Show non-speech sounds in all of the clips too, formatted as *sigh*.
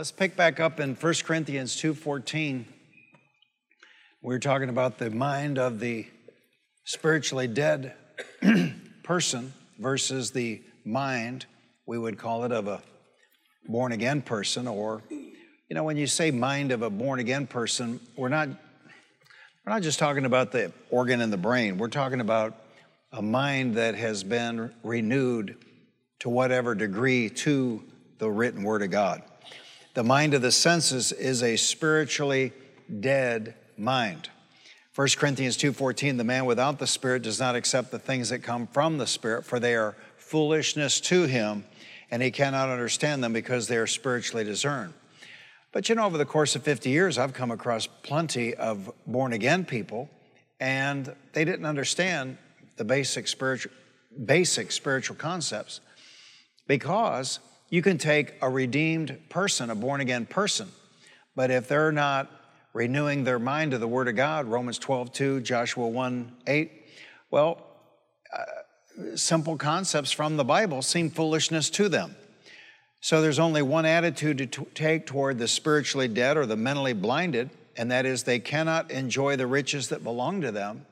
let's pick back up in 1 Corinthians 2:14. We are talking about the mind of the spiritually dead *clears throat* person versus the mind, we would call it, of a born again person. Or, you know, when you say mind of a born again person, we're not we're not just talking about the organ in the brain. We're talking about a mind that has been renewed to whatever degree to the written word of God. The mind of the senses is a spiritually dead mind. 1 Corinthians 2:14 the man without the spirit does not accept the things that come from the spirit for they are foolishness to him and he cannot understand them because they are spiritually discerned. But you know over the course of 50 years I've come across plenty of born again people and they didn't understand the basic spiritual basic spiritual concepts because you can take a redeemed person, a born again person, but if they're not renewing their mind to the Word of God, Romans 12, 2, Joshua 1, 8, well, uh, simple concepts from the Bible seem foolishness to them. So there's only one attitude to t- take toward the spiritually dead or the mentally blinded, and that is they cannot enjoy the riches that belong to them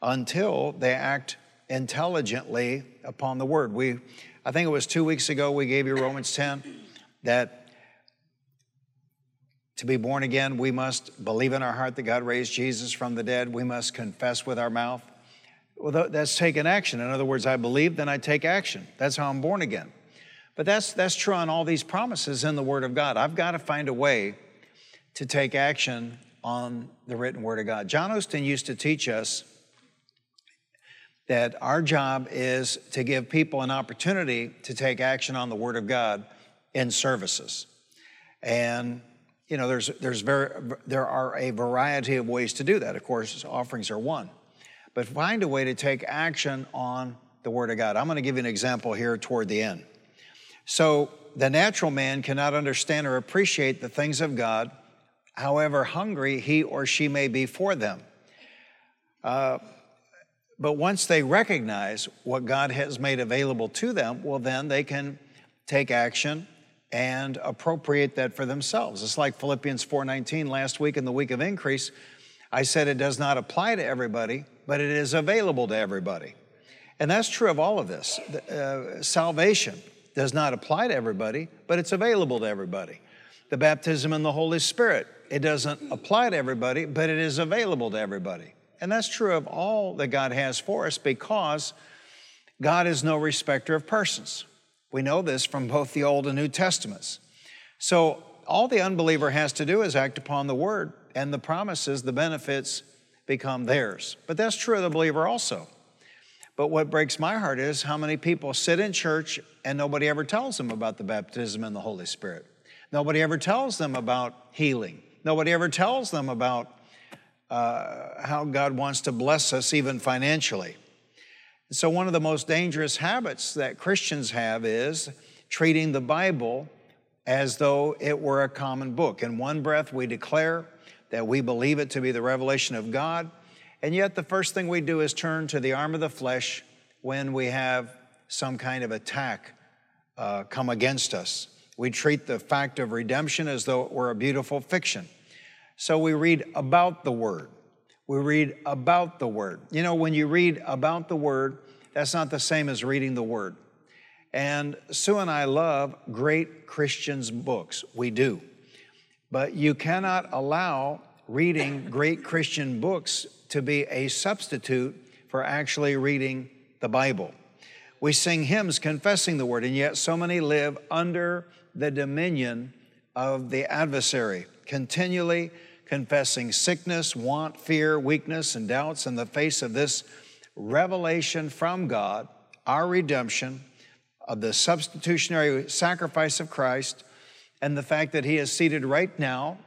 until they act intelligently upon the Word. We I think it was two weeks ago we gave you Romans 10 that to be born again, we must believe in our heart that God raised Jesus from the dead. We must confess with our mouth. Well, that's taking action. In other words, I believe, then I take action. That's how I'm born again. But that's, that's true on all these promises in the Word of God. I've got to find a way to take action on the written Word of God. John Osteen used to teach us that our job is to give people an opportunity to take action on the Word of God in services. And you know, there's there's very there are a variety of ways to do that. Of course, offerings are one, but find a way to take action on the Word of God. I'm going to give you an example here toward the end. So the natural man cannot understand or appreciate the things of God, however hungry he or she may be for them. Uh, but once they recognize what God has made available to them, well, then they can take action and appropriate that for themselves. It's like Philippians 4:19 last week in the week of increase. I said it does not apply to everybody, but it is available to everybody. And that's true of all of this. Uh, salvation does not apply to everybody, but it's available to everybody. The baptism in the Holy Spirit, it doesn't apply to everybody, but it is available to everybody. And that's true of all that God has for us because God is no respecter of persons. We know this from both the Old and New Testaments. So all the unbeliever has to do is act upon the word, and the promises, the benefits become theirs. But that's true of the believer also. But what breaks my heart is how many people sit in church and nobody ever tells them about the baptism in the Holy Spirit. Nobody ever tells them about healing. Nobody ever tells them about uh, how God wants to bless us even financially. So, one of the most dangerous habits that Christians have is treating the Bible as though it were a common book. In one breath, we declare that we believe it to be the revelation of God, and yet the first thing we do is turn to the arm of the flesh when we have some kind of attack uh, come against us. We treat the fact of redemption as though it were a beautiful fiction. So we read about the Word. We read about the Word. You know, when you read about the Word, that's not the same as reading the Word. And Sue and I love great Christians' books. We do. But you cannot allow reading great Christian books to be a substitute for actually reading the Bible. We sing hymns confessing the Word, and yet so many live under the dominion of the adversary, continually confessing sickness, want, fear, weakness, and doubts in the face of this revelation from God, our redemption, of the substitutionary sacrifice of Christ, and the fact that He is seated right now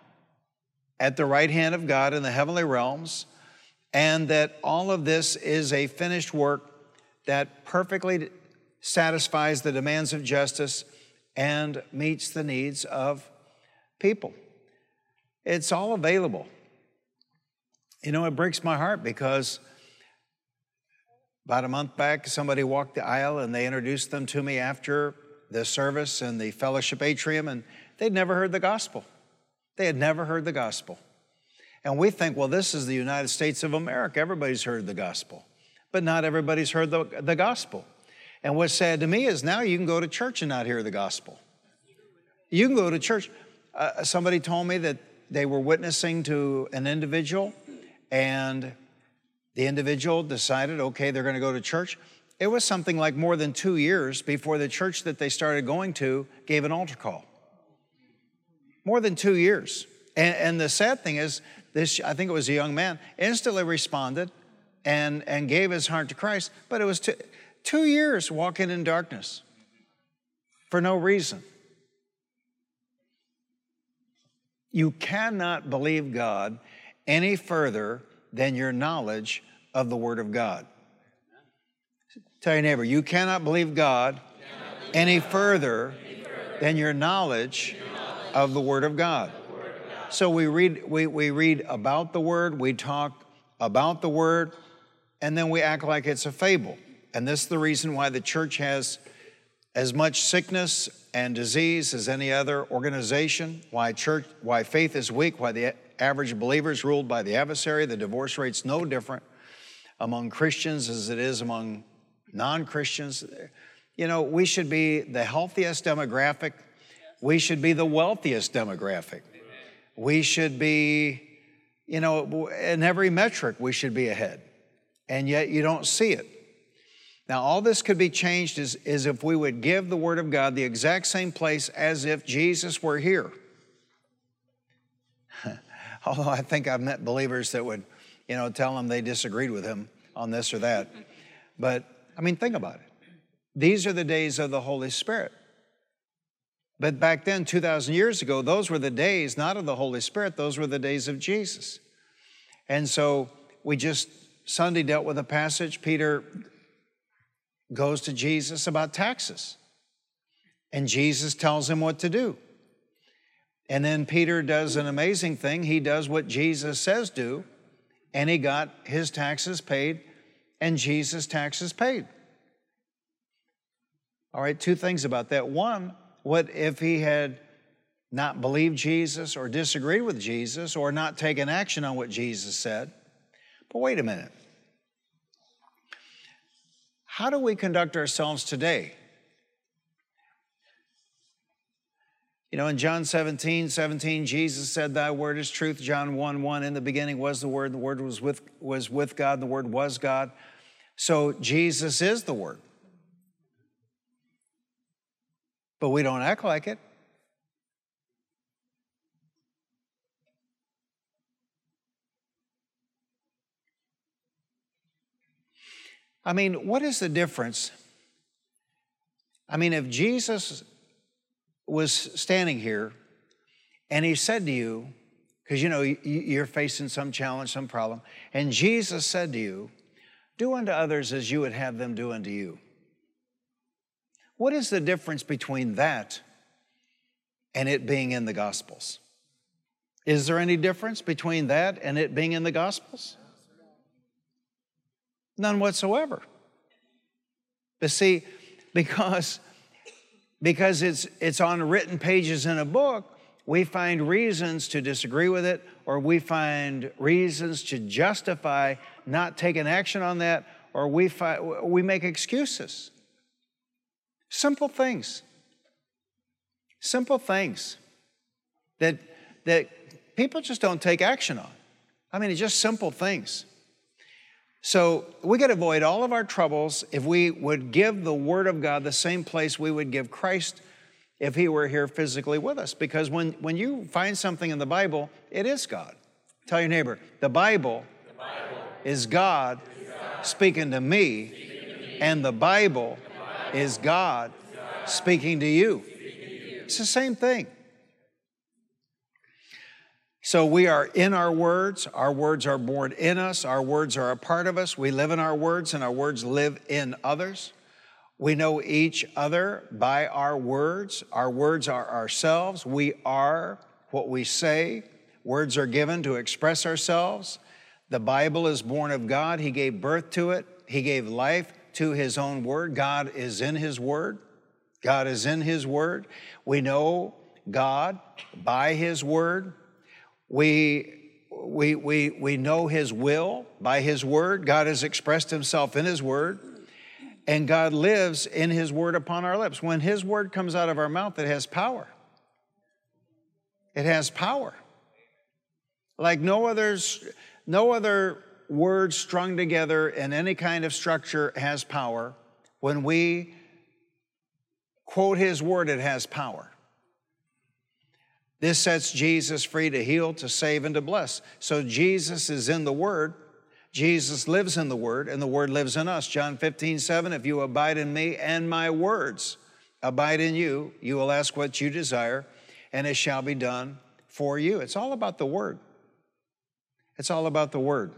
at the right hand of God in the heavenly realms, and that all of this is a finished work that perfectly satisfies the demands of justice and meets the needs of people. It's all available. You know, it breaks my heart because about a month back, somebody walked the aisle and they introduced them to me after the service in the fellowship atrium, and they'd never heard the gospel. They had never heard the gospel. And we think, well, this is the United States of America. Everybody's heard the gospel. But not everybody's heard the, the gospel. And what's sad to me is now you can go to church and not hear the gospel. You can go to church. Uh, somebody told me that they were witnessing to an individual, and the individual decided, okay, they're going to go to church. It was something like more than two years before the church that they started going to gave an altar call. More than two years. And, and the sad thing is, this, I think it was a young man, instantly responded and, and gave his heart to Christ, but it was two, two years walking in darkness for no reason. You cannot believe God any further than your knowledge of the Word of God. Tell your neighbor, you cannot believe God any further than your knowledge of the Word of God. So we read, we, we read about the Word, we talk about the Word, and then we act like it's a fable. And this is the reason why the church has as much sickness and disease as any other organization, why church, why faith is weak, why the average believer is ruled by the adversary, the divorce rate's no different among Christians as it is among non-Christians. You know, we should be the healthiest demographic. We should be the wealthiest demographic. We should be, you know, in every metric we should be ahead. And yet you don't see it. Now, all this could be changed is, is if we would give the Word of God the exact same place as if Jesus were here. *laughs* Although I think I've met believers that would, you know, tell them they disagreed with him on this or that. But, I mean, think about it. These are the days of the Holy Spirit. But back then, 2,000 years ago, those were the days not of the Holy Spirit, those were the days of Jesus. And so we just, Sunday dealt with a passage. Peter goes to Jesus about taxes. And Jesus tells him what to do. And then Peter does an amazing thing. He does what Jesus says do, and he got his taxes paid and Jesus' taxes paid. All right, two things about that. One, what if he had not believed Jesus or disagreed with Jesus or not taken action on what Jesus said? But wait a minute. How do we conduct ourselves today? You know, in John 17, 17, Jesus said, Thy word is truth. John 1, 1, in the beginning was the Word, the Word was with, was with God, the Word was God. So Jesus is the Word. But we don't act like it. I mean, what is the difference? I mean, if Jesus was standing here and he said to you, because you know you're facing some challenge, some problem, and Jesus said to you, Do unto others as you would have them do unto you. What is the difference between that and it being in the Gospels? Is there any difference between that and it being in the Gospels? None whatsoever. But see, because, because it's, it's on written pages in a book, we find reasons to disagree with it, or we find reasons to justify not taking action on that, or we, fi- we make excuses. Simple things. Simple things that, that people just don't take action on. I mean, it's just simple things. So we could avoid all of our troubles if we would give the Word of God the same place we would give Christ if He were here physically with us. Because when, when you find something in the Bible, it is God. Tell your neighbor, the Bible, the Bible is, God is God speaking to me, speaking to me. and the Bible, the Bible is God, God speaking, to speaking to you. It's the same thing. So we are in our words. Our words are born in us. Our words are a part of us. We live in our words, and our words live in others. We know each other by our words. Our words are ourselves. We are what we say. Words are given to express ourselves. The Bible is born of God. He gave birth to it, He gave life to His own word. God is in His word. God is in His word. We know God by His Word. We, we, we, we know His will by His Word. God has expressed Himself in His Word. And God lives in His Word upon our lips. When His Word comes out of our mouth, it has power. It has power. Like no others, no other word strung together in any kind of structure has power. When we quote his word, it has power. This sets Jesus free to heal, to save, and to bless. So Jesus is in the word. Jesus lives in the word, and the word lives in us. John 15, 7, if you abide in me and my words abide in you, you will ask what you desire, and it shall be done for you. It's all about the word. It's all about the word.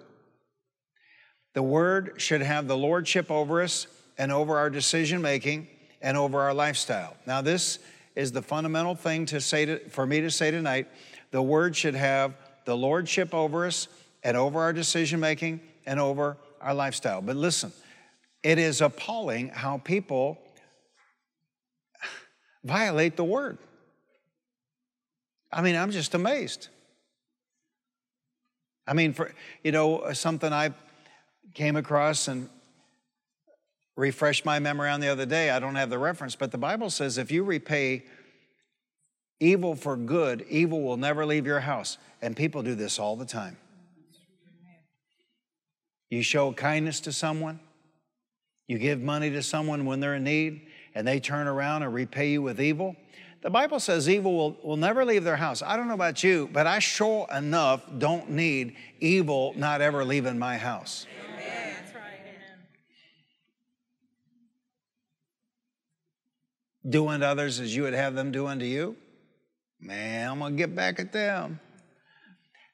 The word should have the lordship over us and over our decision making and over our lifestyle. Now, this is the fundamental thing to say to, for me to say tonight. The word should have the lordship over us and over our decision making and over our lifestyle. But listen, it is appalling how people violate the word. I mean, I'm just amazed. I mean, for you know, something I came across and refreshed my memory on the other day. I don't have the reference, but the Bible says if you repay evil for good, evil will never leave your house. And people do this all the time. You show kindness to someone, you give money to someone when they're in need, and they turn around and repay you with evil. The Bible says evil will, will never leave their house. I don't know about you, but I sure enough don't need evil not ever leaving my house. Do unto others as you would have them do unto you. Man, I'm gonna get back at them.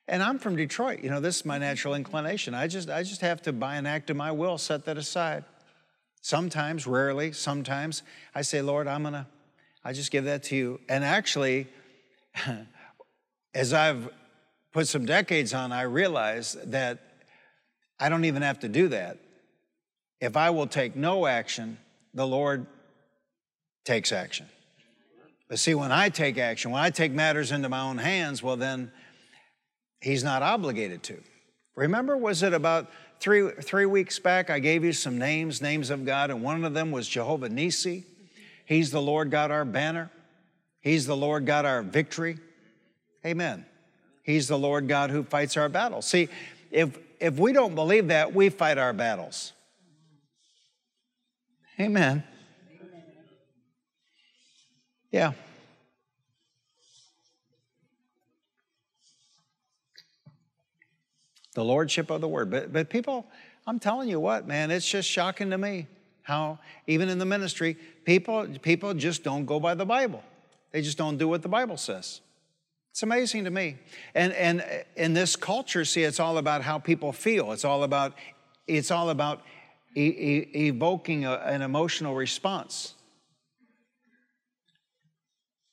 And I'm from Detroit. You know, this is my natural inclination. I just, I just have to, by an act of my will, set that aside. Sometimes, rarely, sometimes, I say, Lord, I'm gonna, I just give that to you. And actually, *laughs* as I've put some decades on, I realize that I don't even have to do that. If I will take no action, the Lord takes action. But see, when I take action, when I take matters into my own hands, well, then he's not obligated to. Remember, was it about three, three weeks back? I gave you some names, names of God, and one of them was Jehovah Nissi. He's the Lord God, our banner. He's the Lord God, our victory. Amen. He's the Lord God who fights our battles. See, if, if we don't believe that, we fight our battles. Amen. Yeah. The lordship of the word. But, but people, I'm telling you what, man, it's just shocking to me how, even in the ministry, people, people just don't go by the Bible. They just don't do what the Bible says. It's amazing to me. And, and in this culture, see, it's all about how people feel. It's all about, it's all about e- e- evoking a, an emotional response.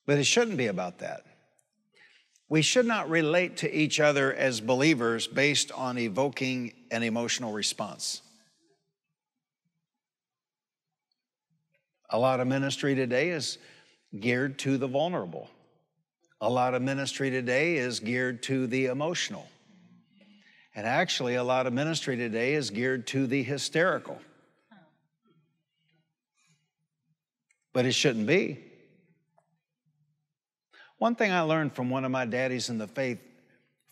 But it shouldn't be about that. We should not relate to each other as believers based on evoking an emotional response. A lot of ministry today is geared to the vulnerable. A lot of ministry today is geared to the emotional. And actually, a lot of ministry today is geared to the hysterical. But it shouldn't be. One thing I learned from one of my daddies in the faith,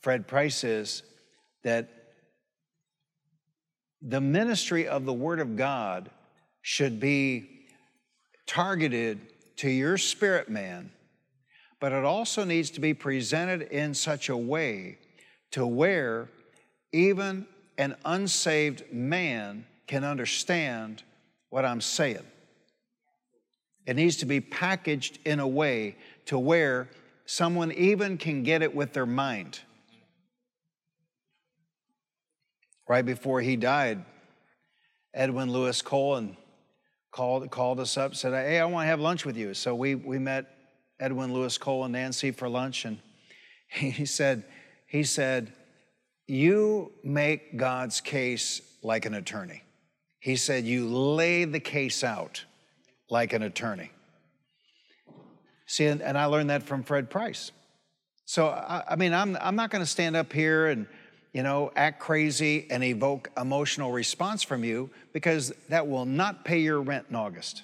Fred Price, is that the ministry of the Word of God should be targeted to your spirit man, but it also needs to be presented in such a way to where even an unsaved man can understand what I'm saying. It needs to be packaged in a way to where someone even can get it with their mind. Right before he died, Edwin Louis Cole called, called us up, said, Hey, I want to have lunch with you. So we, we met Edwin Louis Cole and Nancy for lunch, and he said, he said, You make God's case like an attorney. He said, You lay the case out like an attorney. See, and, and I learned that from Fred Price. So, I, I mean, I'm, I'm not going to stand up here and, you know, act crazy and evoke emotional response from you because that will not pay your rent in August.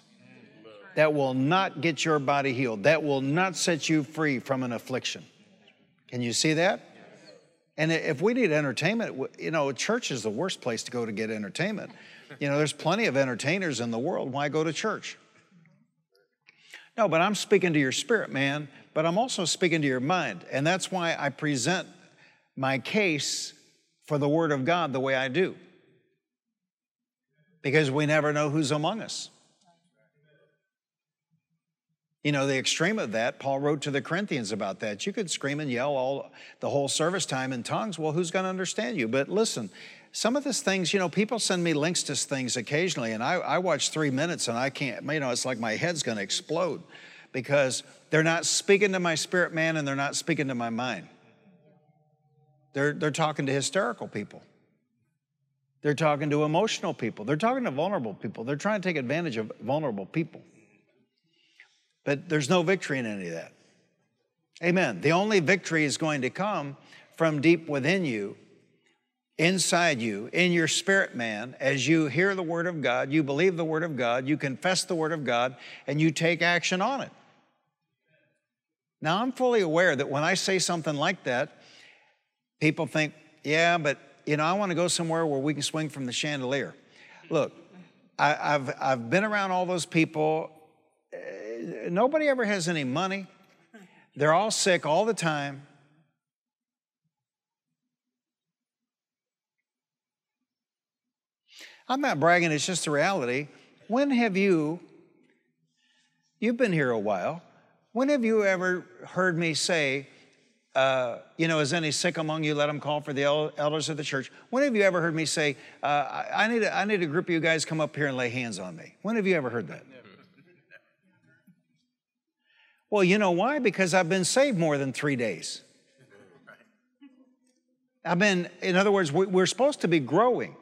That will not get your body healed. That will not set you free from an affliction. Can you see that? And if we need entertainment, you know, church is the worst place to go to get entertainment. You know, there's plenty of entertainers in the world. Why go to church? No, but I'm speaking to your spirit, man, but I'm also speaking to your mind. And that's why I present my case for the Word of God the way I do. Because we never know who's among us. You know, the extreme of that, Paul wrote to the Corinthians about that. You could scream and yell all the whole service time in tongues. Well, who's going to understand you? But listen, some of these things, you know, people send me links to things occasionally, and I, I watch three minutes and I can't, you know, it's like my head's to explode because they're not speaking to my spirit man and they're not speaking to my mind. They're, they're talking to hysterical people. They're talking to emotional people. They're talking to vulnerable people. They're trying to take advantage of vulnerable people. But there's no victory in any of that. Amen. The only victory is going to come from deep within you, inside you, in your spirit man, as you hear the Word of God, you believe the Word of God, you confess the Word of God, and you take action on it. Now, I'm fully aware that when I say something like that, people think, yeah, but you know, I want to go somewhere where we can swing from the chandelier. Look, I, have I've been around all those people eh, nobody ever has any money. They're all sick all the time. I'm not bragging, it's just the reality. When have you, you've been here a while, when have you ever heard me say, uh, you know, is any sick among you? Let them call for the elders of the church. When have you ever heard me say, uh, I, need a, I need a group of you guys come up here and lay hands on me? When have you ever heard that? Well, you know why? Because I've been saved more than three days. I've been, in other words, we're supposed to be growing.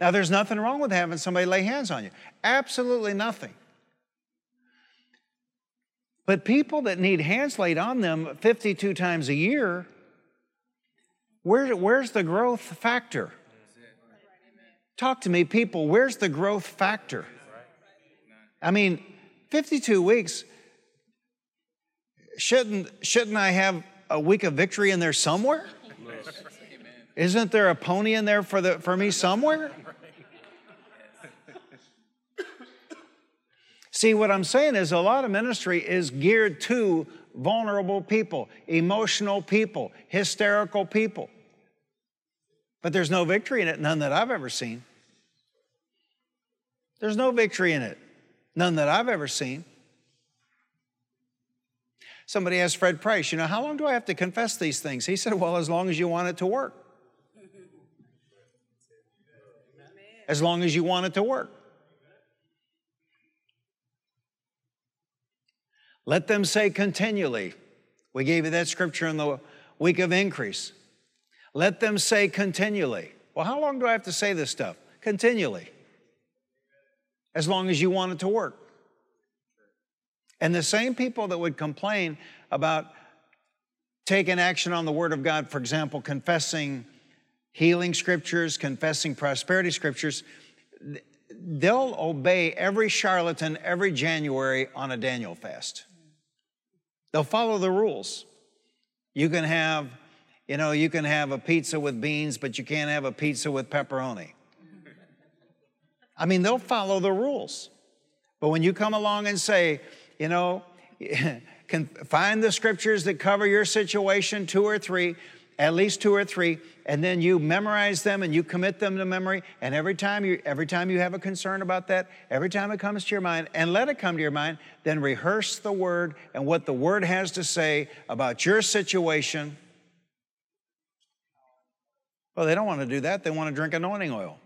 Now, there's nothing wrong with having somebody lay hands on you. Absolutely nothing. But people that need hands laid on them 52 times a year, where, where's the growth factor? Talk to me, people. Where's the growth factor? I mean, 52 weeks, shouldn't, shouldn't I have a week of victory in there somewhere? Isn't there a pony in there for, the, for me somewhere? See, what I'm saying is a lot of ministry is geared to vulnerable people, emotional people, hysterical people. But there's no victory in it, none that I've ever seen. There's no victory in it, none that I've ever seen. Somebody asked Fred Price, you know, how long do I have to confess these things? He said, well, as long as you want it to work. *laughs* As long as you want it to work. Let them say continually. We gave you that scripture in the week of increase. Let them say continually. Well, how long do I have to say this stuff? Continually. As long as you want it to work. And the same people that would complain about taking action on the Word of God, for example, confessing healing scriptures, confessing prosperity scriptures, they'll obey every charlatan every January on a Daniel fast. They'll follow the rules. You can have, you know, you can have a pizza with beans, but you can't have a pizza with pepperoni. I mean, they'll follow the rules. But when you come along and say, you know, *laughs* can find the scriptures that cover your situation, two or three, at least two or three, and then you memorize them and you commit them to memory. And every time you every time you have a concern about that, every time it comes to your mind, and let it come to your mind, then rehearse the word and what the word has to say about your situation. Well, they don't want to do that. They want to drink anointing oil.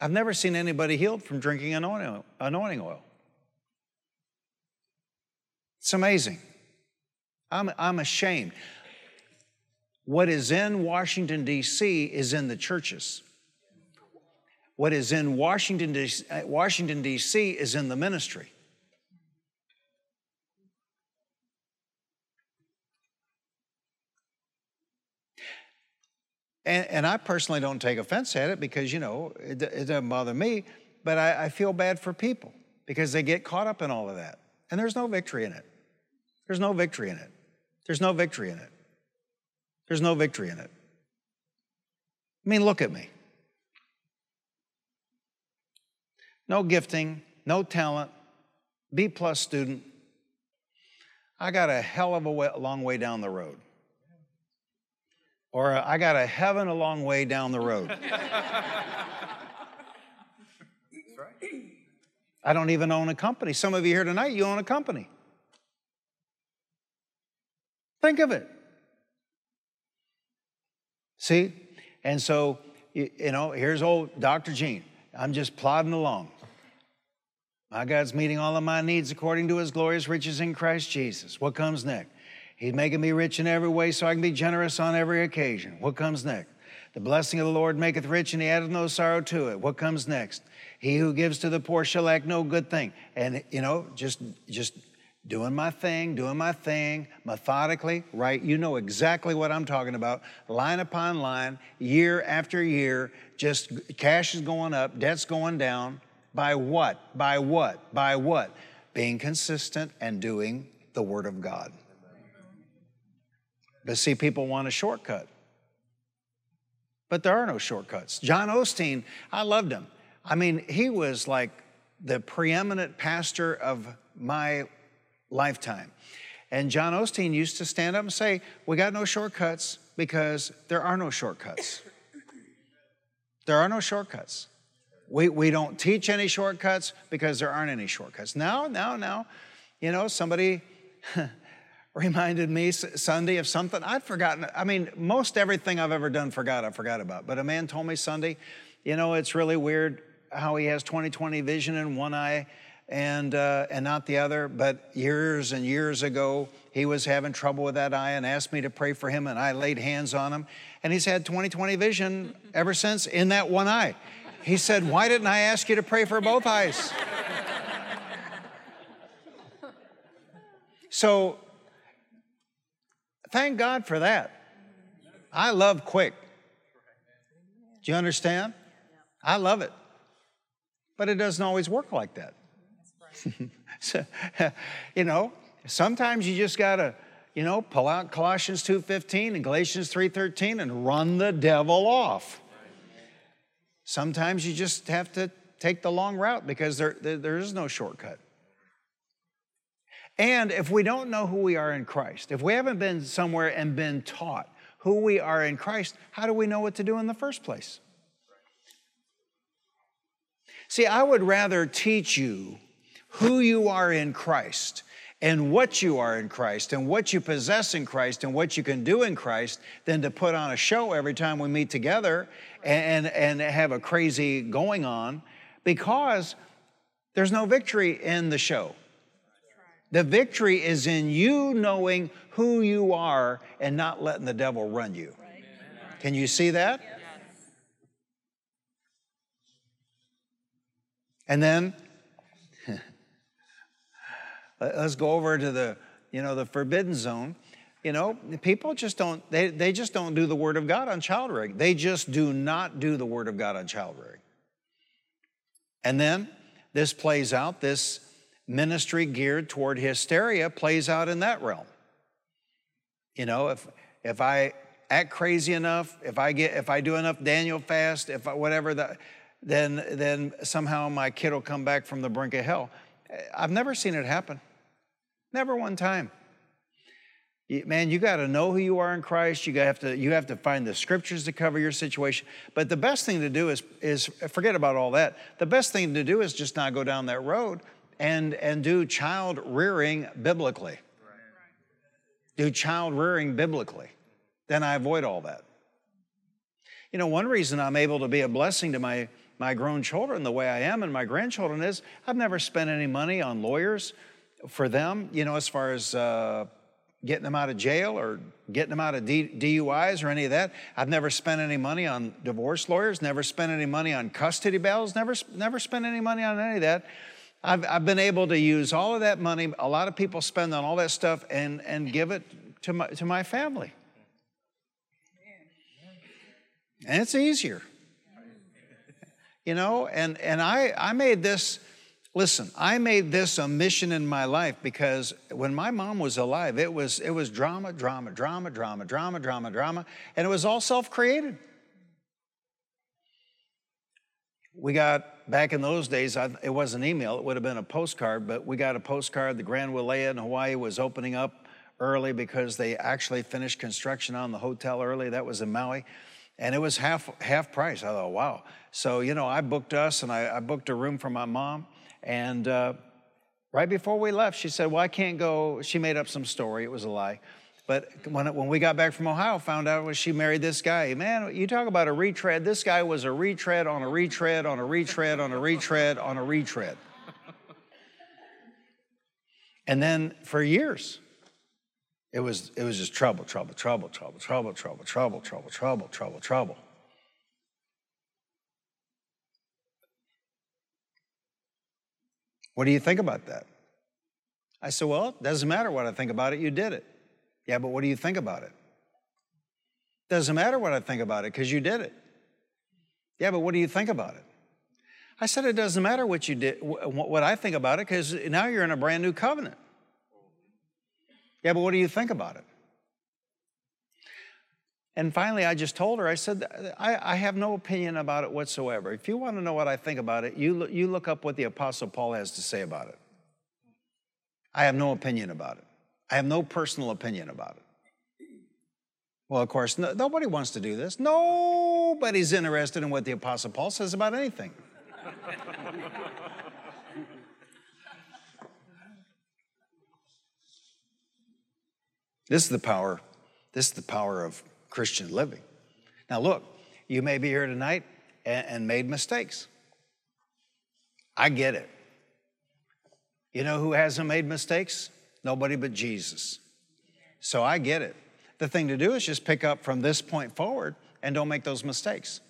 I've never seen anybody healed from drinking anointing oil. It's amazing. I'm, I'm ashamed. What is in Washington, D.C., is in the churches. What is in Washington, Washington, D.C., is in the ministry. And, and, I personally don't take offense at it because, you know, it, it doesn't bother me, but I, I feel bad for people because they get caught up in all of that. And there's no victory in it. There's no victory in it. There's no victory in it. There's no victory in it. I mean, look at me. No gifting, no talent, B plus student. I got a hell of a way, long way down the road. Or uh, I got a heaven a long way down the road. *laughs* I don't even own a company. Some of you here tonight, you own a company. Think of it. See? And so, you, know, here's old Dr. Gene. I'm just plodding along. My God's meeting all of my needs according to his glorious riches in Christ Jesus. What comes next? He's making me rich in every way so I can be generous on every occasion. What comes next? The blessing of the Lord maketh rich, and he addeth no sorrow to it. What comes next? He who gives to the poor shall lack no good thing. And you know, just just doing my thing, doing my thing, methodically, right? You know exactly what I'm talking about. Line upon line, year after year, just cash is going up, debt's going down. By what? By what? By what? Being consistent and doing the Word of God. But see, people want a shortcut. But there are no shortcuts. John Osteen, I loved him. I mean, he was like the preeminent pastor of my lifetime. And John Osteen used to stand up and say, We got no shortcuts because there are no shortcuts. There are no shortcuts. We, we don't teach any shortcuts because there aren't any shortcuts. Now, now, now, you know, somebody *laughs* reminded me Sunday of something I'd forgotten. I mean, most everything I've ever done forgot, I forgot about. But a man told me Sunday, you know, it's really weird how he has 20 20 vision in one eye and, uh, and not the other. But years and years ago, he was having trouble with that eye and asked me to pray for him, and I laid hands on him. And he's had 20 20 vision ever since in that one eye. He said, Why didn't I ask you to pray for both eyes? *laughs* so, thank God for that. I love quick. Do you understand? I love it. But it doesn't always work like that. *laughs* so, *laughs* you know, sometimes you just got to, you know, pull out Colossians 2:15 and Galatians 3:13 and run the devil off. Sometimes you just have to take the long route because there, there, there is no shortcut. And if we don't know who we are in Christ, if we haven't been somewhere and been taught who we are in Christ, how do we know what to do in the first place? See, I would rather teach you who you are in Christ and what you are in Christ and what you possess in Christ and what you can do in Christ than to put on a show every time we meet together and, and have a crazy going on because there's no victory in the show. The victory is in you knowing who you are and not letting the devil run you. Can you see that? And then let's go over to the, you know, the forbidden zone. You know, people just don't, they, they just don't do the Word of God on child rearing. They just do not do the Word of God on child rearing. And then this plays out, this ministry geared toward hysteria plays out in that realm. You know, if, if I act crazy enough, if I get, if I do enough Daniel fast, if I, whatever that, then, then somehow my kid will come back from the brink of hell. I've never seen it happen. Never one time. Man, you got to know who you are in Christ. You have to you have to find the scriptures to cover your situation. But the best thing to do is is forget about all that. The best thing to do is just not go down that road and and do child rearing biblically. Do child rearing biblically. Then I avoid all that. You know, one reason I'm able to be a blessing to my my grown children the way I am and my grandchildren is I've never spent any money on lawyers for them, you know, as far as uh, getting them out of jail or getting them out of D- DUIs or any of that. I've never spent any money on divorce lawyers, never spent any money on custody battles, never, never spent any money on any of that. I've, I've been able to use all of that money, a lot of people spend on all that stuff, and, and give it to my, to my family. And it's easier. You know, and, and I, I made this, listen, I made this a mission in my life because when my mom was alive, it was, it was drama, drama, drama, drama, drama, drama, drama, and it was all self created. We got, back in those days, it wasn't email, it would have been a postcard, but we got a postcard. The Grand Wailea in Hawaii was opening up early because they actually finished construction on the hotel early. That was in Maui. And it was half, half price. I thought, wow. So, you know, I booked us and I, I booked a room for my mom. And uh, right before we left, she said, Well, I can't go. She made up some story. It was a lie. But when, when we got back from Ohio, found out was she married this guy. Man, you talk about a retread. This guy was a retread on a retread on a retread on a retread on a retread. And then for years, it was, it was just trouble, trouble, trouble, trouble, trouble, trouble, trouble, trouble, trouble, trouble, trouble. What do you think about that? I said, Well, it doesn't matter what I think about it, you did it. Yeah, but what do you think about it? Doesn't matter what I think about it because you did it. Yeah, but what do you think about it? I said, It doesn't matter what you did, what I think about it because now you're in a brand new covenant. Yeah, but what do you think about it? And finally, I just told her, I said, I, I, have no opinion about it whatsoever. If you want to know what I think about it, you, you look up what the Apostle Paul has to say about it. I have no opinion about it. I have no personal opinion about it. Well, of course, no, nobody wants to do this. Nobody's interested in what the Apostle Paul says about anything. *laughs* this is the power. This is the power of Christian living. Now, look, you may be here tonight and, and made mistakes. I get it. You know who hasn't made mistakes? Nobody but Jesus. So I get it. The thing to do is just pick up from this point forward and don't make those mistakes.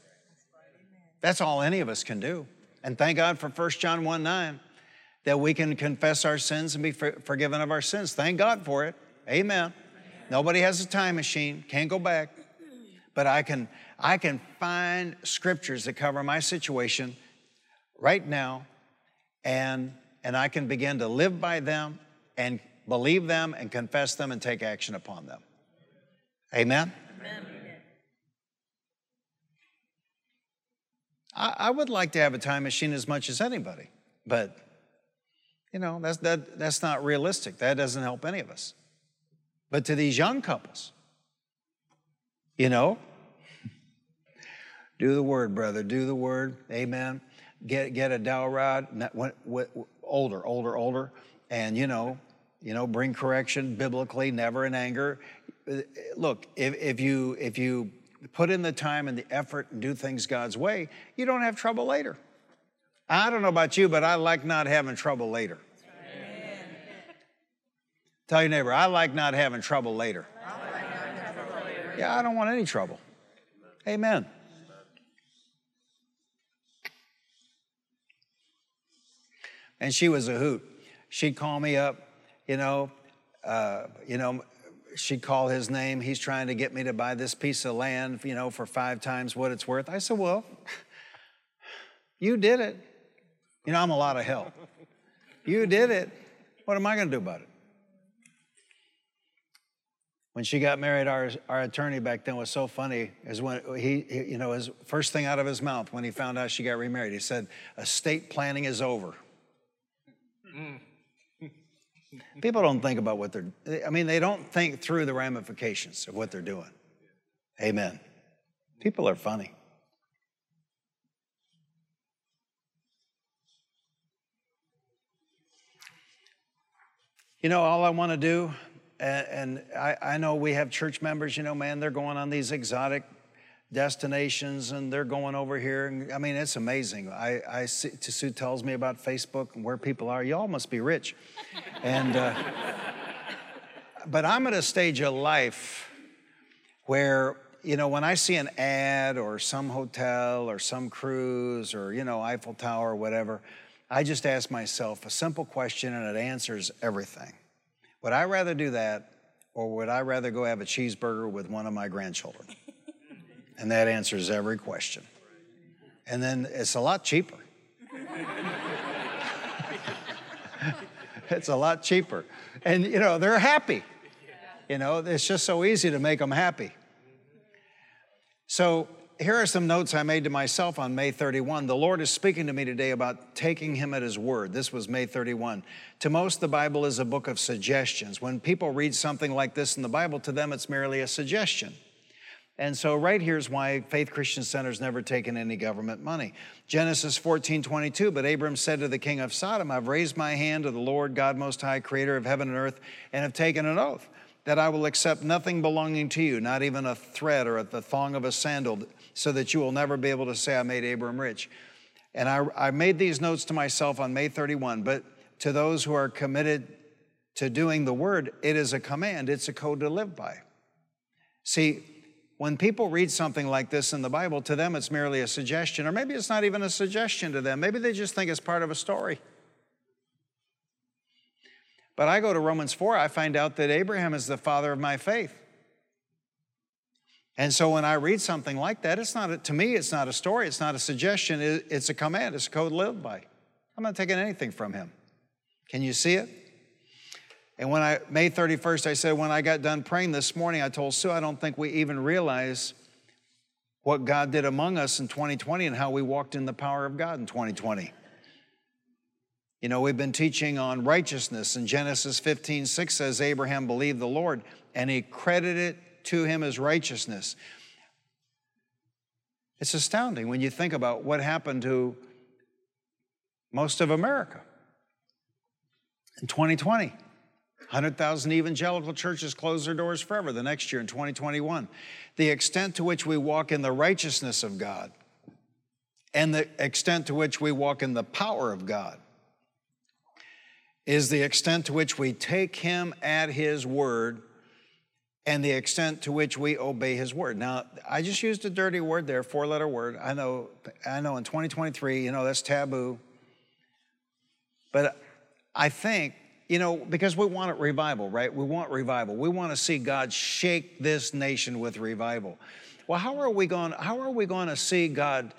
That's all any of us can do. And thank God for 1 John 1 9 that we can confess our sins and be forgiven of our sins. Thank God for it. Amen. Nobody has a time machine, can't go back. But I can, I can find scriptures that cover my situation right now, and, and I can begin to live by them and believe them and confess them and take action upon them. Amen? Amen. I, I would like to have a time machine as much as anybody, but you know, that's, that, that's not realistic. That doesn't help any of us. But to these young couples, you know, do the word, brother. Do the word. Amen. Get get a dowel rod. Older, older, older, and you know, you know, bring correction biblically, never in anger. Uh, look, if, if you if you put in the time and the effort and do things God's way, you don't have trouble later. I don't know about you, but I like not having trouble later. Tell your neighbor, I like not having trouble later. Yeah, I don't want any trouble. Amen. And she was a hoot. She'd call me up, you know, uh, you know, she'd call his name. He's trying to get me to buy this piece of land, you know, for five times what it's worth. I said, well, you did it. You know, I'm a lot of help. You did it. What am I going to do about it? When she got married, our, our attorney back then was so funny. Is when he, he, you know, his first thing out of his mouth when he found out she got remarried, he said, "Estate planning is over." Mm. *laughs* People don't think about what they're. I mean, they don't think through the ramifications of what they're doing. Amen. People are funny. You know, all I want to do and, and I, I know we have church members, you know, man, they're going on these exotic destinations and they're going over here. And I mean, it's amazing. I, I see, Sue tells me about Facebook and where people are. Y'all must be rich. *laughs* and, uh, but I'm at a stage of life where, you know, when I see an ad or some hotel or some cruise or, you know, Eiffel Tower or whatever, I just ask myself a simple question and it answers everything. Would I rather do that or would I rather go have a cheeseburger with one of my grandchildren? *laughs* And that answers every question. And then it's a lot cheaper. it's a lot cheaper. And, you know, they're happy. You know, it's just so easy to make them happy. So, here are some notes I made to myself on May 31. The Lord is speaking to me today about taking Him at His word. This was May 31. To most, the Bible is a book of suggestions. When people read something like this in the Bible, to them it's merely a suggestion. And so, right here's why Faith Christian Center's never taken any government money. Genesis 14 22, but Abram said to the king of Sodom, I've raised my hand to the Lord God Most High, creator of heaven and earth, and have taken an oath that I will accept nothing belonging to you, not even a thread or the thong of a sandal so that you will never be able to say, I made Abram rich. And I, I made these notes to myself on May 31, but to those who are committed to doing the word, it is a command, it's a code to live by. See, when people read something like this in the Bible, to them it's merely a suggestion, or maybe it's not even a suggestion to them. Maybe they just think it's part of a story. But I go to Romans 4, I find out that Abraham is the father of my faith. And so when I read something like that, it's not, a, to me, it's not a story, it's not a suggestion, it's a command, it's a code lived by. I'm not taking anything from him. Can you see it? And when I, May 31st, I said, when I got done praying this morning, I told Sue, I don't think we even realize what God did among us in 2020 and how we walked in the power of God in 2020. You know, we've been teaching on righteousness, and Genesis 15, 6 says, Abraham believed the Lord, and he credited to him as righteousness. It's astounding when you think about what happened to most of America in 2020. 100,000 evangelical churches closed their doors forever the next year in 2021. The extent to which we walk in the righteousness of God and the extent to which we walk in the power of God is the extent to which we take Him at His word and the extent to which we obey his word. Now, I just used a dirty word there, four letter word. I know, I know in 2023, you know, that's taboo. But I think, you know, because we want revival, right? We want revival. We want to see God shake this nation with revival. Well, how are we going, how are we going to see God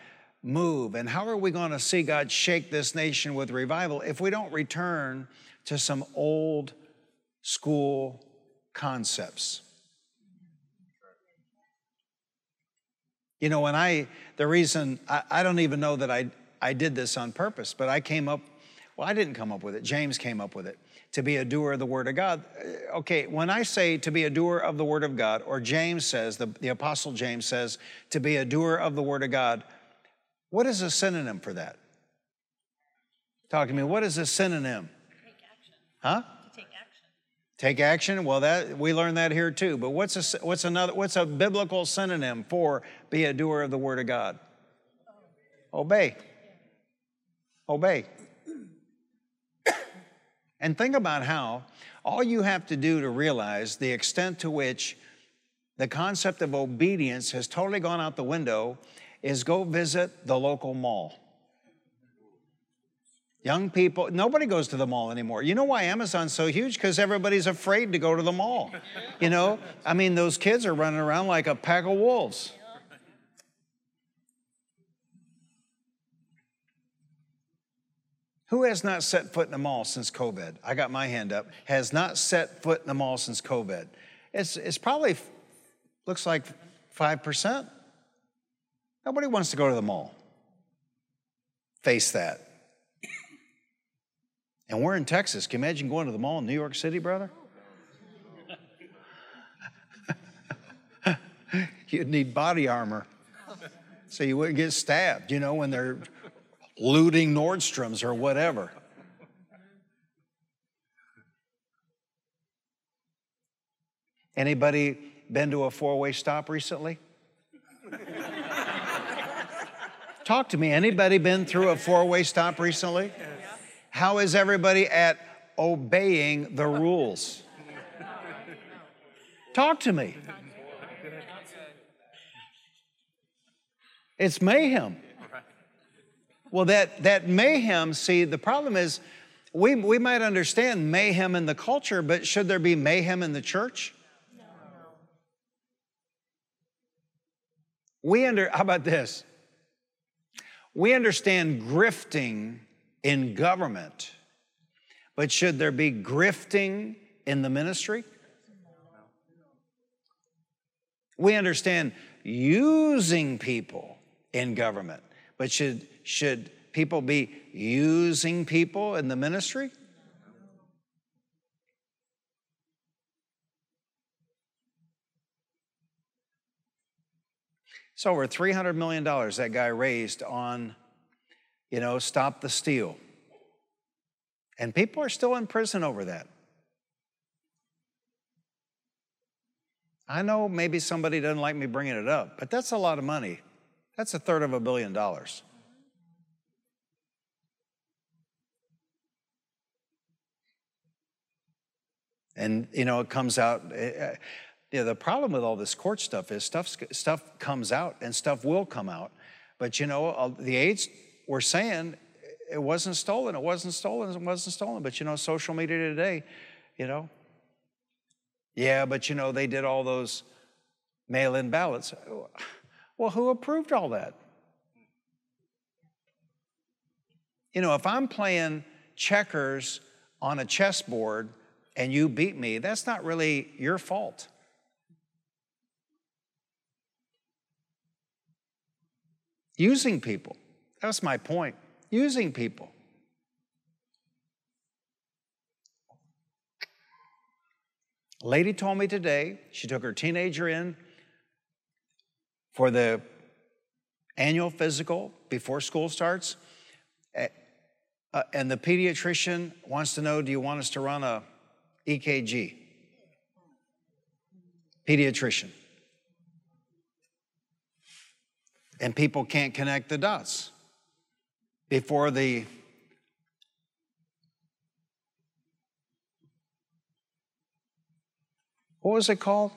move? And how are we going to see God shake this nation with revival if we don't return to some old school concepts? You know, when I, the reason, I, I don't even know that I, I did this on purpose, but I came up, well, I didn't come up with it. James came up with it to be a doer of the Word of God. Uh, okay, when I say to be a doer of the Word of God, or James says, the, the Apostle James says, to be a doer of the Word of God, what is a synonym for that? Talk to me. What is a synonym? Take action. Huh? Take action. Well, that we learn that here too. But what's a, what's another what's a biblical synonym for be a doer of the word of God? Obey. Obey. *coughs* And think about how all you have to do to realize the extent to which the concept of obedience has totally gone out the window is go visit the local mall. Young people, nobody goes to the mall anymore. You know why Amazon's so huge? Because everybody's afraid to go to the mall. You know, I mean, those kids are running around like a pack of wolves. Who has not set foot in a mall since COVID? I got my hand up. Has not set foot in a mall since COVID. It's, it's probably, looks like 5%. Nobody wants to go to the mall. Face that. And we're in Texas. Can you imagine going to the mall in New York City, brother? *laughs* You'd need body armor so you wouldn't get stabbed, you know, when they're looting Nordstrom's or whatever. Anybody been to a four-way stop recently? Talk to me. Anybody been through a four-way stop recently? How is everybody at obeying the rules? Talk to me. It's mayhem. Well, that, that mayhem, see, the problem is we, we might understand mayhem in the culture, but should there be mayhem in the church? We under, how about this? We understand grifting in government, but should there be grifting in the ministry? We understand using people in government, but should, should people be using people in the ministry? It's over $300 million that guy raised on, you know, stop the steal. And people are still in prison over that. I know maybe somebody doesn't like me bringing it up, but that's a lot of money. That's a third of a billion dollars. And, you know, it comes out. Eh, eh, you know, the problem with all this court stuff is stuff, stuff comes out and stuff will come out. But, you know, the aides were saying it wasn't stolen, it wasn't stolen, it wasn't stolen. But, you know, social media today, you know, yeah, but, you know, they did all those mail in ballots. Well, who approved all that? You know, if I'm playing checkers on a chessboard and you beat me, that's not really your fault. Using people. That's my point. Using people. A lady told me today she took her teenager in for the annual physical before school starts. Uh, and the pediatrician wants to know do you want us to run a EKG. Pediatrician. And people can't connect the dots. Before the what was it called?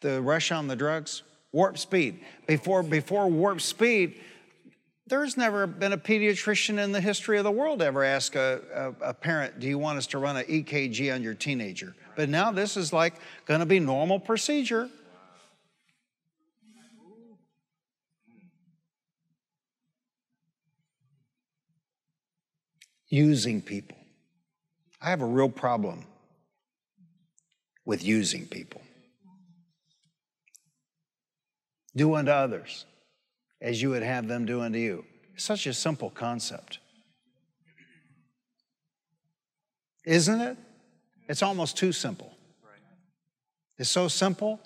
The rush on the drugs? Warp speed. Before, before warp speed, there's never been a pediatrician in the history of the world ever ask a, a, a, parent, Do you want us to run an EKG on your teenager? But now this is like going to be normal procedure. Using people. I have a real problem with using people. Do unto others as you would have them do unto you. Such a simple concept. Isn't it? It's almost too simple. It's so simple.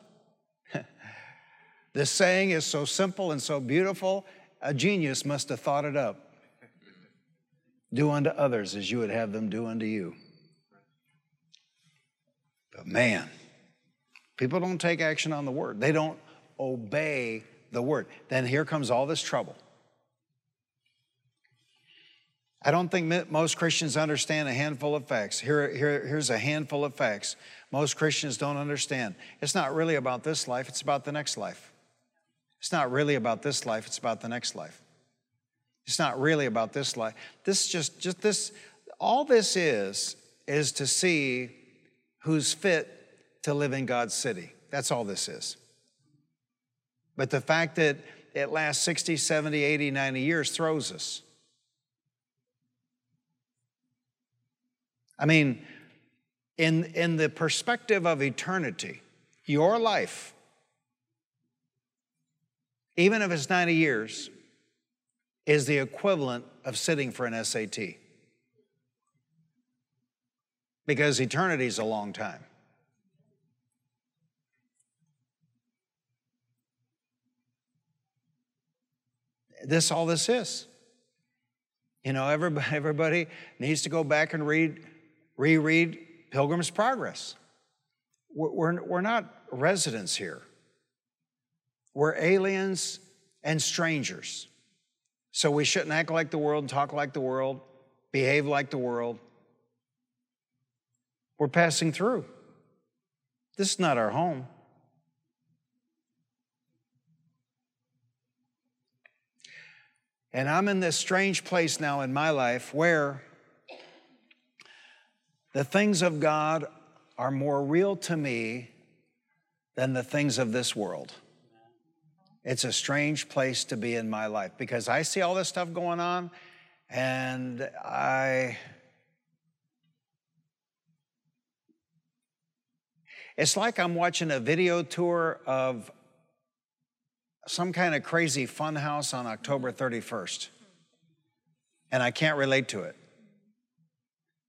*laughs* this saying is so simple and so beautiful, a genius must have thought it up. Do unto others as you would have them do unto you. But man, people don't take action on the word. They don't obey the word. Then here comes all this trouble. I don't think most Christians understand a handful of facts. Here, here, here's a handful of facts. Most Christians don't understand. It's not really about this life, it's about the next life. It's not really about this life, it's about the next life. It's not really about this life. This just, just this, all this is, is to see who's fit to live in God's city. That's all this is. But the fact that it lasts 60, 70, 80, 90 years throws us. I mean, in, in the perspective of eternity, your life, even if it's 90 years, is the equivalent of sitting for an SAT. Because eternity is a long time. this all this is. You know, everybody, *laughs* everybody needs to go back and read, reread Pilgrim's Progress. We're, we're not residents here. We're aliens and strangers. So we shouldn't act like the world talk like the world, behave like the world. We're passing through. This is not our home. And I'm in this strange place now in my life where the things of God are more real to me than the things of this world. It's a strange place to be in my life because I see all this stuff going on and I. It's like I'm watching a video tour of some kind of crazy fun house on October 31st. And I can't relate to it.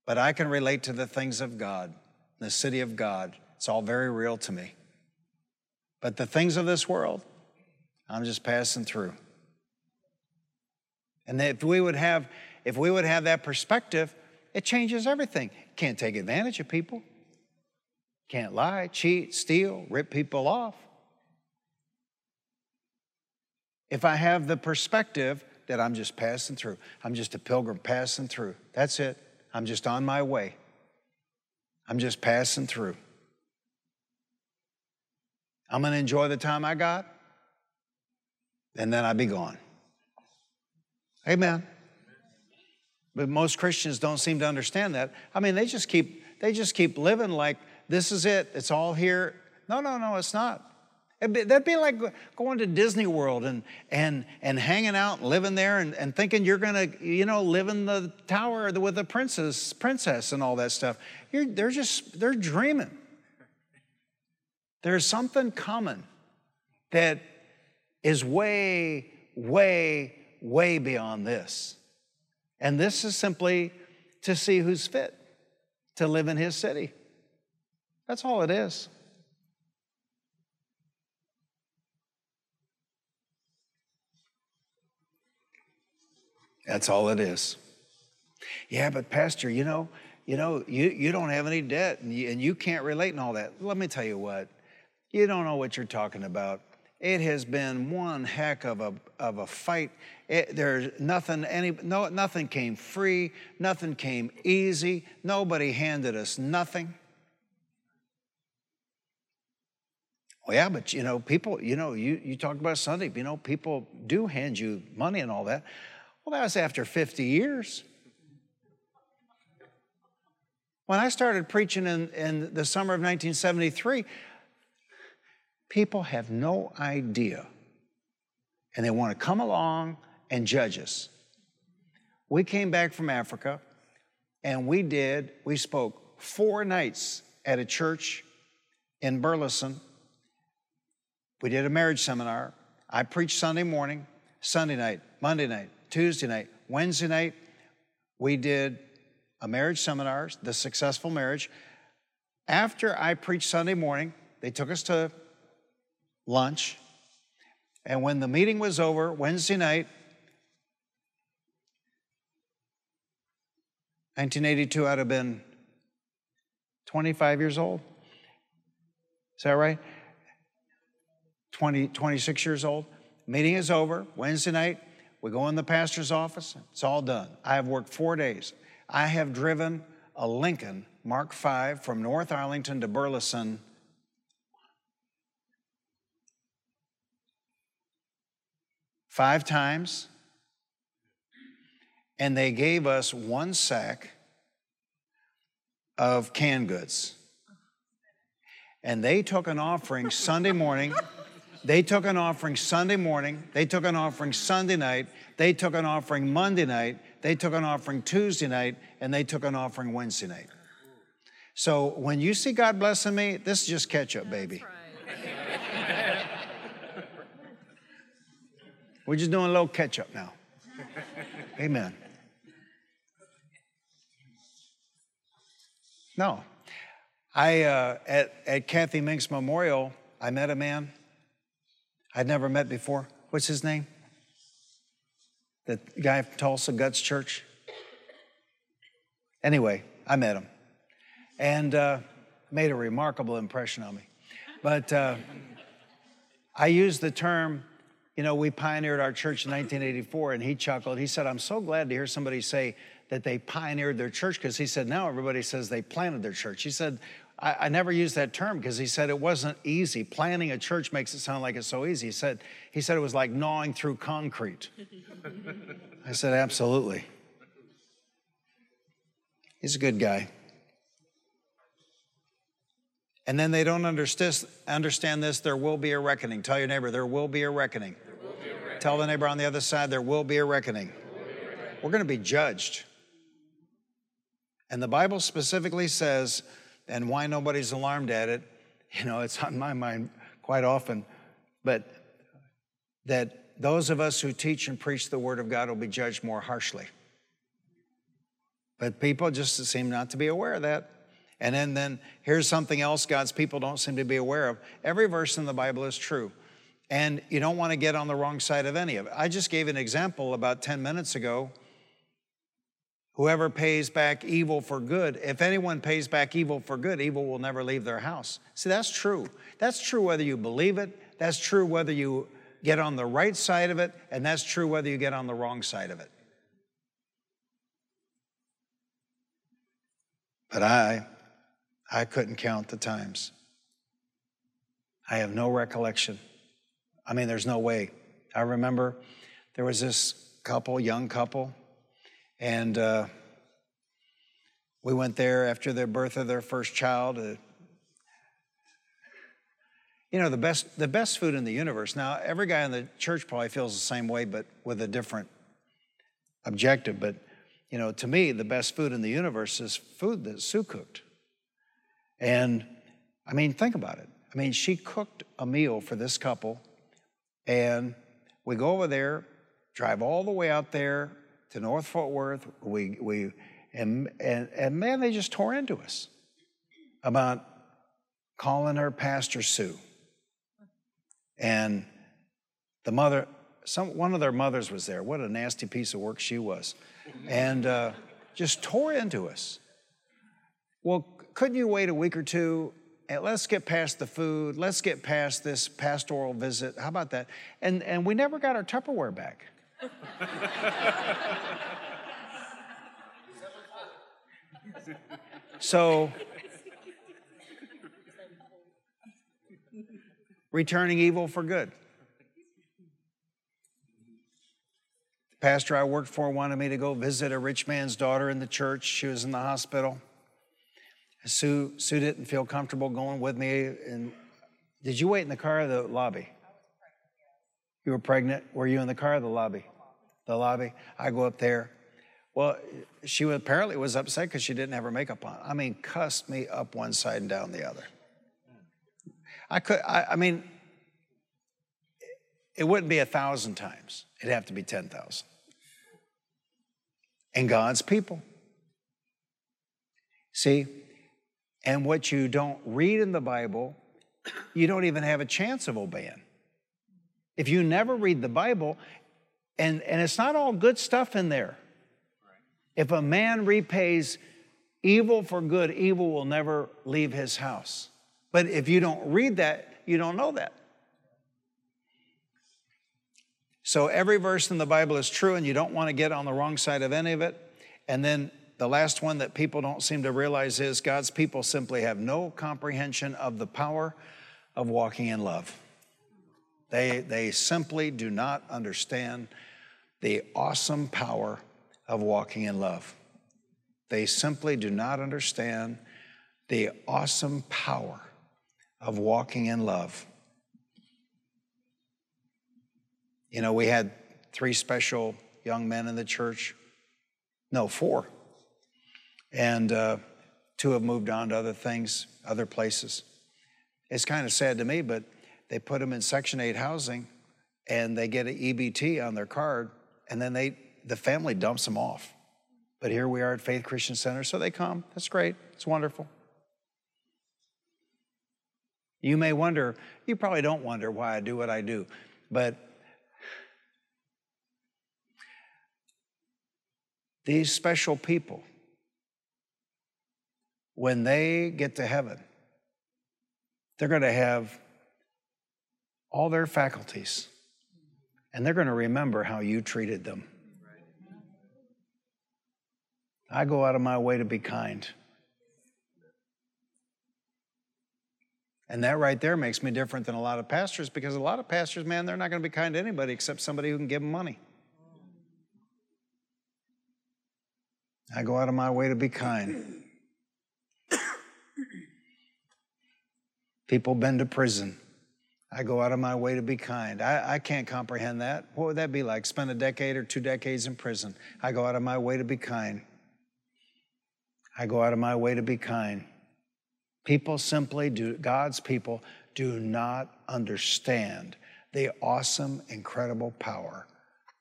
But I can relate to the things of God, the city of God. It's all very real to me. But the things of this world, I'm just passing through. And if we would have, if we would have that perspective, it changes everything. Can't take advantage of people. Can't lie, cheat, steal, rip people off. If I have the perspective that I'm just passing through, I'm just a pilgrim passing through. That's it. I'm just on my way. I'm just passing through. I'm going to enjoy the time I got, and then I'd be gone. Amen. But most Christians don't seem to understand that. I mean, they just keep they just keep living like this is it. It's all here. No, no, no, it's not. Be, that'd be like going to Disney World and, and, and hanging out and living there and, and thinking you're to, you know, live in the tower with the princess, princess and all that stuff. You're, they're just, they're dreaming. There's something coming that is way, way, way beyond this. And this is simply to see who's fit to live in his city. That's all it is. That's all it is. Yeah, but Pastor, you know, you know, you, you don't have any debt and you, and you can't relate and all that. Let me tell you what, you don't know what you're talking about. It has been one heck of a, of a fight. It, there's nothing, any, no, nothing came free, nothing came easy, nobody handed us nothing. Well, yeah, but you know, people, you know, you, you talked about Sunday, you know, people do hand you money and all that. Well, that was after 50 years. When I started preaching in, in the summer of 1973, people have no idea. And they want to come along and judge us. We came back from Africa and we did, we spoke four nights at a church in Burleson we did a marriage seminar. I preached Sunday morning, Sunday night, Monday night, Tuesday night, Wednesday night. We did a marriage seminar, the successful marriage. After I preached Sunday morning, they took us to lunch. And when the meeting was over, Wednesday night, 1982, I'd have been 25 years old. Is that right? 20, 26 years old. Meeting is over. Wednesday night, we go in the pastor's office. It's all done. I have worked four days. I have driven a Lincoln Mark V from North Arlington to Burleson five times, and they gave us one sack of canned goods. And they took an offering Sunday morning. They took an offering Sunday morning, they took an offering Sunday night, they took an offering Monday night, they took an offering Tuesday night, and they took an offering Wednesday night. So when you see God blessing me, this is just ketchup, baby. Right. We're just doing a little catch up now. Amen. No. I, uh, at, at Kathy Mink's memorial, I met a man I'd never met before. What's his name? The guy from Tulsa Guts Church. Anyway, I met him and uh, made a remarkable impression on me. But uh, I used the term, you know, we pioneered our church in 1984, and he chuckled. He said, I'm so glad to hear somebody say that they pioneered their church because he said, now everybody says they planted their church. He said, I, I never used that term because he said it wasn't easy. Planning a church makes it sound like it's so easy. He said, he said it was like gnawing through concrete. I said, absolutely. He's a good guy. and then they don't understand, understand this, there will be a reckoning. Tell your neighbor, there will be a reckoning. Tell the neighbor on the other side, there will. Be a reckoning. We're going to be judged. And the Bible specifically says, and why nobody's alarmed at it, *laughs* you know, it's on my mind quite often, but that those of us who teach and preach the Word of God will be judged more harshly. But people just seem not to be aware of that. And then, then here's something else God's people don't seem to be aware of. Every verse in the Bible is true. And you don't want to get on the wrong side of any of it. I just gave an example about 10 minutes ago. Whoever pays back evil for good, if anyone pays back evil for good, evil will never leave their house. See, that's true. That's true whether you believe it, that's true whether you get on the right side of it, and that's true whether you get on the wrong side of it. But I, I couldn't count the times. I have no recollection. I mean, there's no way. I remember there was this couple, young couple, and uh, we went there after the birth of their first child. Uh, you know, the best, the best food in the universe. Now, every guy in the church probably feels the same way, but with a different objective. But you know, to me, the best food in the universe is food that Sue cooked. And I mean, think about it. I mean, she cooked a meal for this couple, and we go over there, drive all the way out there to North Fort Worth. We, we, and, and, and man, they just tore into us about calling her Pastor Sue. And the mother, some, one of their mothers was there. What a nasty piece of work she was and uh, just tore into us. Well, couldn't you wait a week or two? And let's get past the food. Let's get past this pastoral visit. How about that? And, and we never got our Tupperware back. so, returning evil for good. The pastor I worked for wanted me to go visit a rich man's daughter in the church. She was in the hospital. Sue, Sue didn't feel comfortable going with me. And did you wait in the car or the lobby? You were pregnant. Were you in the car or the lobby? The lobby. I go up there. Well, she apparently was upset because she didn't have her makeup on. I mean, cussed me up one side and down the other. I could. I, I mean, it wouldn't be a thousand times. It'd have to be 10,000. And God's people. See, and what you don't read in the Bible, you don't even have a chance of obeying. If you never read the Bible, and, and it's not all good stuff in there. If a man repays evil for good, evil will never leave his house. But if you don't read that, you don't know that. So every verse in the Bible is true, and you don't want to get on the wrong side of any of it. And then the last one that people don't seem to realize is God's people simply have no comprehension of the power of walking in love. They, they simply do not understand the awesome power of walking in love. They simply do not understand the awesome power of walking in love. You know, we had three special young men in the church. No, four. And uh, two have moved on to other things, other places. It's kind of sad to me, but they put them in Section 8 housing and they get an EBT on their card, and then they the family dumps them off. But here we are at Faith Christian Center, so they come. That's great. It's wonderful. You may wonder, you probably don't wonder why I do what I do, but These special people, when they get to heaven, they're going to have all their faculties and they're going to remember how you treated them. I go out of my way to be kind. And that right there makes me different than a lot of pastors because a lot of pastors, man, they're not going to be kind to anybody except somebody who can give them money. I go out of my way to be kind. People been to prison. I go out of my way to be kind. I, I can't comprehend that. What would that be like? Spend a decade or two decades in prison. I go out of my way to be kind. I go out of my way to be kind. People simply do, God's people do not understand the awesome, incredible power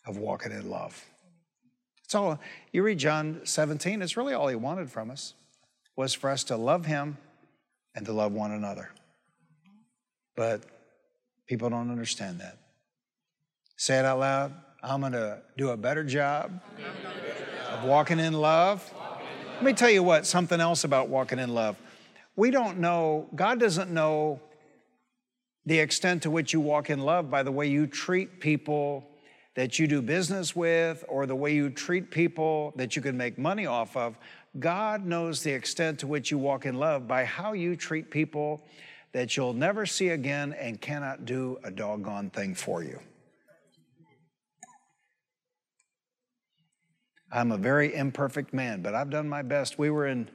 of walking in love. It's all, you read John 17, it's really all he wanted from us was for us to love him and to love one another. But people don't understand that. Say it out loud. I'm going to do a better job of walking in love. Let me tell you what, something else about walking in love. We don't know, God doesn't know the extent to which you walk in love by the way you treat people that you do business with or the way you treat people that you can make money off of. God knows the extent to which you walk in love by how you treat people that you'll never see again and cannot do a doggone thing for you. I'm a very imperfect man, but I've done my best. We were in,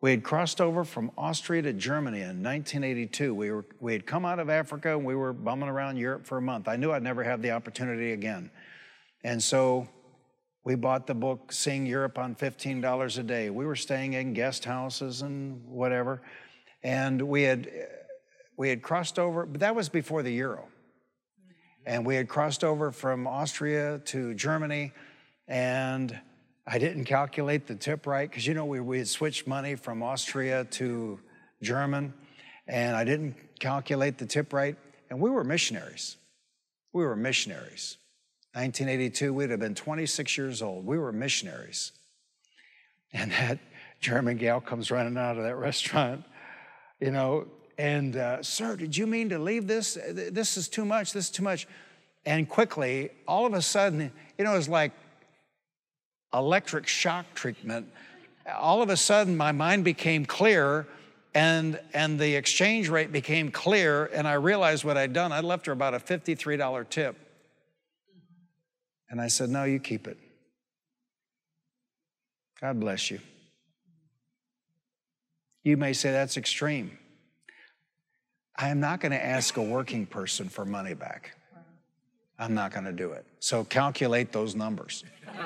we had crossed over from Austria to Germany in 1982. We, were, we had come out of Africa and we were bumming around Europe for a month. I knew I'd never have the opportunity again. And so we bought the book Seeing Europe on $15 a day. We were staying in guest houses and whatever. And we had, we had crossed over, but that was before the euro. And we had crossed over from Austria to Germany. And I didn't calculate the tip right because, you know, we, we had switched money from Austria to German. And I didn't calculate the tip right. And we were missionaries. We were missionaries. 1982, we'd have been 26 years old. We were missionaries. And that German gal comes running out of that restaurant, you know, and, uh, sir, did you mean to leave this? This is too much, this is too much. And quickly, all of a sudden, you know, it was like electric shock treatment. All of a sudden, my mind became clear and, and the exchange rate became clear, and I realized what I'd done. I left her about a $53 tip. And I said, No, you keep it. God bless you. You may say that's extreme. I am not going to ask a working person for money back. I'm not going to do it. So calculate those numbers. *laughs*